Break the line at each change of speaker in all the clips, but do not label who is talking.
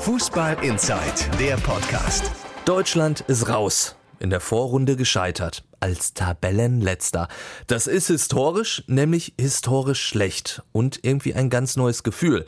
Fußball Inside, der Podcast.
Deutschland ist raus. In der Vorrunde gescheitert. Als Tabellenletzter. Das ist historisch, nämlich historisch schlecht. Und irgendwie ein ganz neues Gefühl.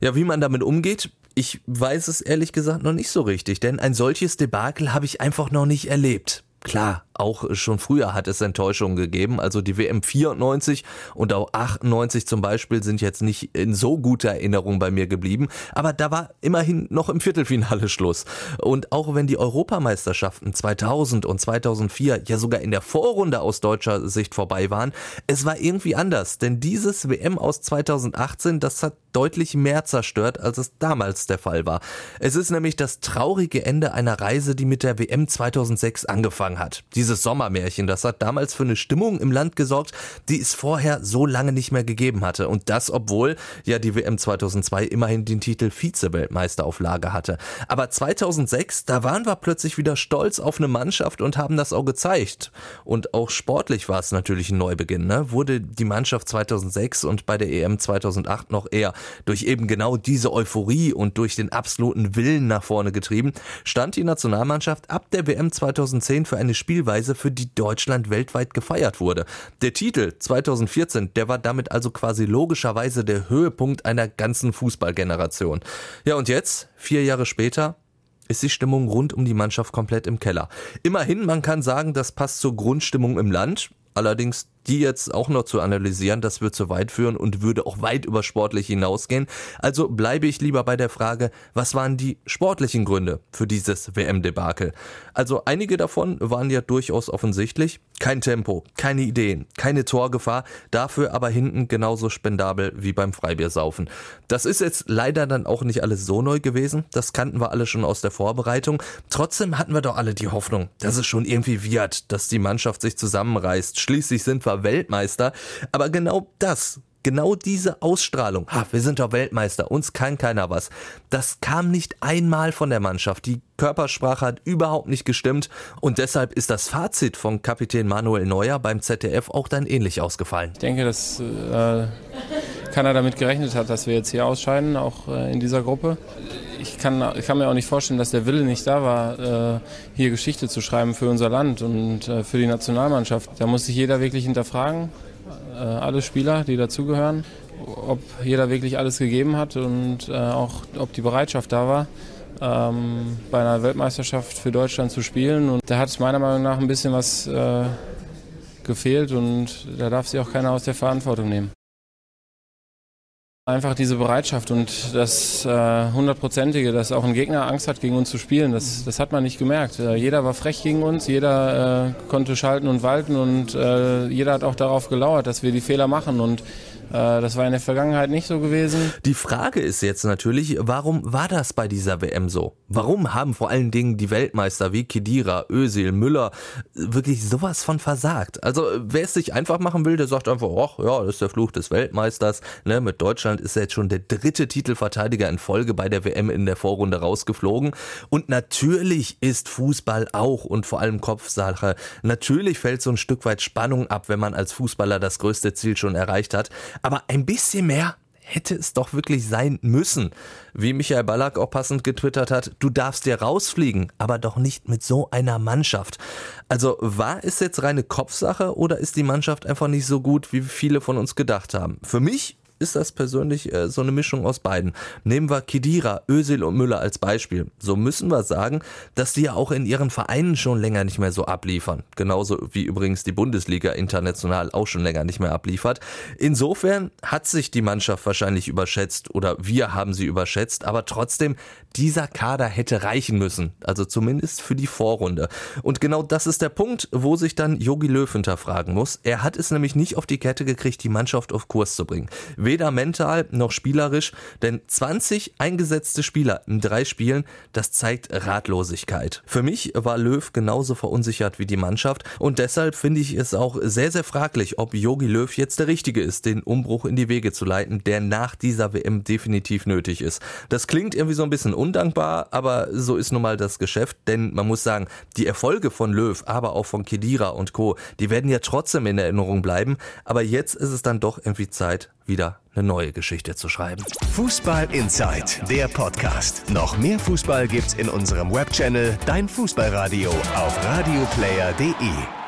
Ja, wie man damit umgeht, ich weiß es ehrlich gesagt noch nicht so richtig, denn ein solches Debakel habe ich einfach noch nicht erlebt. Klar, auch schon früher hat es Enttäuschungen gegeben. Also die WM 94 und auch 98 zum Beispiel sind jetzt nicht in so guter Erinnerung bei mir geblieben. Aber da war immerhin noch im Viertelfinale Schluss. Und auch wenn die Europameisterschaften 2000 und 2004 ja sogar in der Vorrunde aus deutscher Sicht vorbei waren, es war irgendwie anders. Denn dieses WM aus 2018, das hat deutlich mehr zerstört, als es damals der Fall war. Es ist nämlich das traurige Ende einer Reise, die mit der WM 2006 angefangen hat. Dieses Sommermärchen, das hat damals für eine Stimmung im Land gesorgt, die es vorher so lange nicht mehr gegeben hatte. Und das, obwohl ja die WM 2002 immerhin den Titel Vize-Weltmeister auf Lager hatte. Aber 2006, da waren wir plötzlich wieder stolz auf eine Mannschaft und haben das auch gezeigt. Und auch sportlich war es natürlich ein Neubeginn. Ne? Wurde die Mannschaft 2006 und bei der EM 2008 noch eher durch eben genau diese Euphorie und durch den absoluten Willen nach vorne getrieben, stand die Nationalmannschaft ab der WM 2010 für eine Spielweise, für die Deutschland weltweit gefeiert wurde. Der Titel 2014, der war damit also quasi logischerweise der Höhepunkt einer ganzen Fußballgeneration. Ja, und jetzt, vier Jahre später, ist die Stimmung rund um die Mannschaft komplett im Keller. Immerhin, man kann sagen, das passt zur Grundstimmung im Land. Allerdings die jetzt auch noch zu analysieren, das wird zu weit führen und würde auch weit über sportlich hinausgehen. Also bleibe ich lieber bei der Frage, was waren die sportlichen Gründe für dieses WM-Debakel? Also einige davon waren ja durchaus offensichtlich. Kein Tempo, keine Ideen, keine Torgefahr, dafür aber hinten genauso spendabel wie beim Freibiersaufen. Das ist jetzt leider dann auch nicht alles so neu gewesen, das kannten wir alle schon aus der Vorbereitung. Trotzdem hatten wir doch alle die Hoffnung, dass es schon irgendwie wird, dass die Mannschaft sich zusammenreißt. Schließlich sind wir war Weltmeister. Aber genau das, genau diese Ausstrahlung, ha, wir sind doch Weltmeister, uns kann keiner was, das kam nicht einmal von der Mannschaft. Die Körpersprache hat überhaupt nicht gestimmt und deshalb ist das Fazit von Kapitän Manuel Neuer beim ZDF auch dann ähnlich ausgefallen.
Ich denke, dass äh, keiner damit gerechnet hat, dass wir jetzt hier ausscheiden, auch äh, in dieser Gruppe. Ich kann, ich kann, mir auch nicht vorstellen, dass der Wille nicht da war, äh, hier Geschichte zu schreiben für unser Land und äh, für die Nationalmannschaft. Da muss sich jeder wirklich hinterfragen, äh, alle Spieler, die dazugehören, ob jeder wirklich alles gegeben hat und auch ob die Bereitschaft da war ähm, bei einer Weltmeisterschaft für Deutschland zu spielen. Und da hat es meiner Meinung nach ein bisschen was gefehlt und da darf sich auch keiner aus der Verantwortung nehmen. Einfach diese Bereitschaft und das äh, hundertprozentige, äh, dass auch ein Gegner Angst hat, gegen uns zu spielen, das, das hat man nicht gemerkt. Äh, jeder war frech gegen uns, jeder äh, konnte schalten und walten und äh, jeder hat auch darauf gelauert, dass wir die Fehler machen und das war in der Vergangenheit nicht so gewesen.
Die Frage ist jetzt natürlich, warum war das bei dieser WM so? Warum haben vor allen Dingen die Weltmeister wie Kedira, Özil, Müller wirklich sowas von versagt? Also wer es sich einfach machen will, der sagt einfach, ach ja, das ist der Fluch des Weltmeisters. Ne, mit Deutschland ist er jetzt schon der dritte Titelverteidiger in Folge bei der WM in der Vorrunde rausgeflogen. Und natürlich ist Fußball auch und vor allem Kopfsache. Natürlich fällt so ein Stück weit Spannung ab, wenn man als Fußballer das größte Ziel schon erreicht hat. Aber ein bisschen mehr hätte es doch wirklich sein müssen. Wie Michael Ballack auch passend getwittert hat, du darfst dir rausfliegen, aber doch nicht mit so einer Mannschaft. Also war es jetzt reine Kopfsache oder ist die Mannschaft einfach nicht so gut, wie viele von uns gedacht haben? Für mich ist das persönlich äh, so eine Mischung aus beiden. Nehmen wir Kidira, Özil und Müller als Beispiel. So müssen wir sagen, dass die ja auch in ihren Vereinen schon länger nicht mehr so abliefern. Genauso wie übrigens die Bundesliga international auch schon länger nicht mehr abliefert. Insofern hat sich die Mannschaft wahrscheinlich überschätzt oder wir haben sie überschätzt, aber trotzdem, dieser Kader hätte reichen müssen. Also zumindest für die Vorrunde. Und genau das ist der Punkt, wo sich dann Yogi Löw hinterfragen muss. Er hat es nämlich nicht auf die Kette gekriegt, die Mannschaft auf Kurs zu bringen weder mental noch spielerisch, denn 20 eingesetzte Spieler in drei Spielen, das zeigt Ratlosigkeit. Für mich war Löw genauso verunsichert wie die Mannschaft und deshalb finde ich es auch sehr, sehr fraglich, ob Yogi Löw jetzt der Richtige ist, den Umbruch in die Wege zu leiten, der nach dieser WM definitiv nötig ist. Das klingt irgendwie so ein bisschen undankbar, aber so ist nun mal das Geschäft, denn man muss sagen, die Erfolge von Löw, aber auch von Kedira und Co., die werden ja trotzdem in Erinnerung bleiben, aber jetzt ist es dann doch irgendwie Zeit, wieder eine neue Geschichte zu schreiben.
Fußball Inside, der Podcast. Noch mehr Fußball gibt's in unserem Webchannel Dein Fußballradio auf radioplayer.de.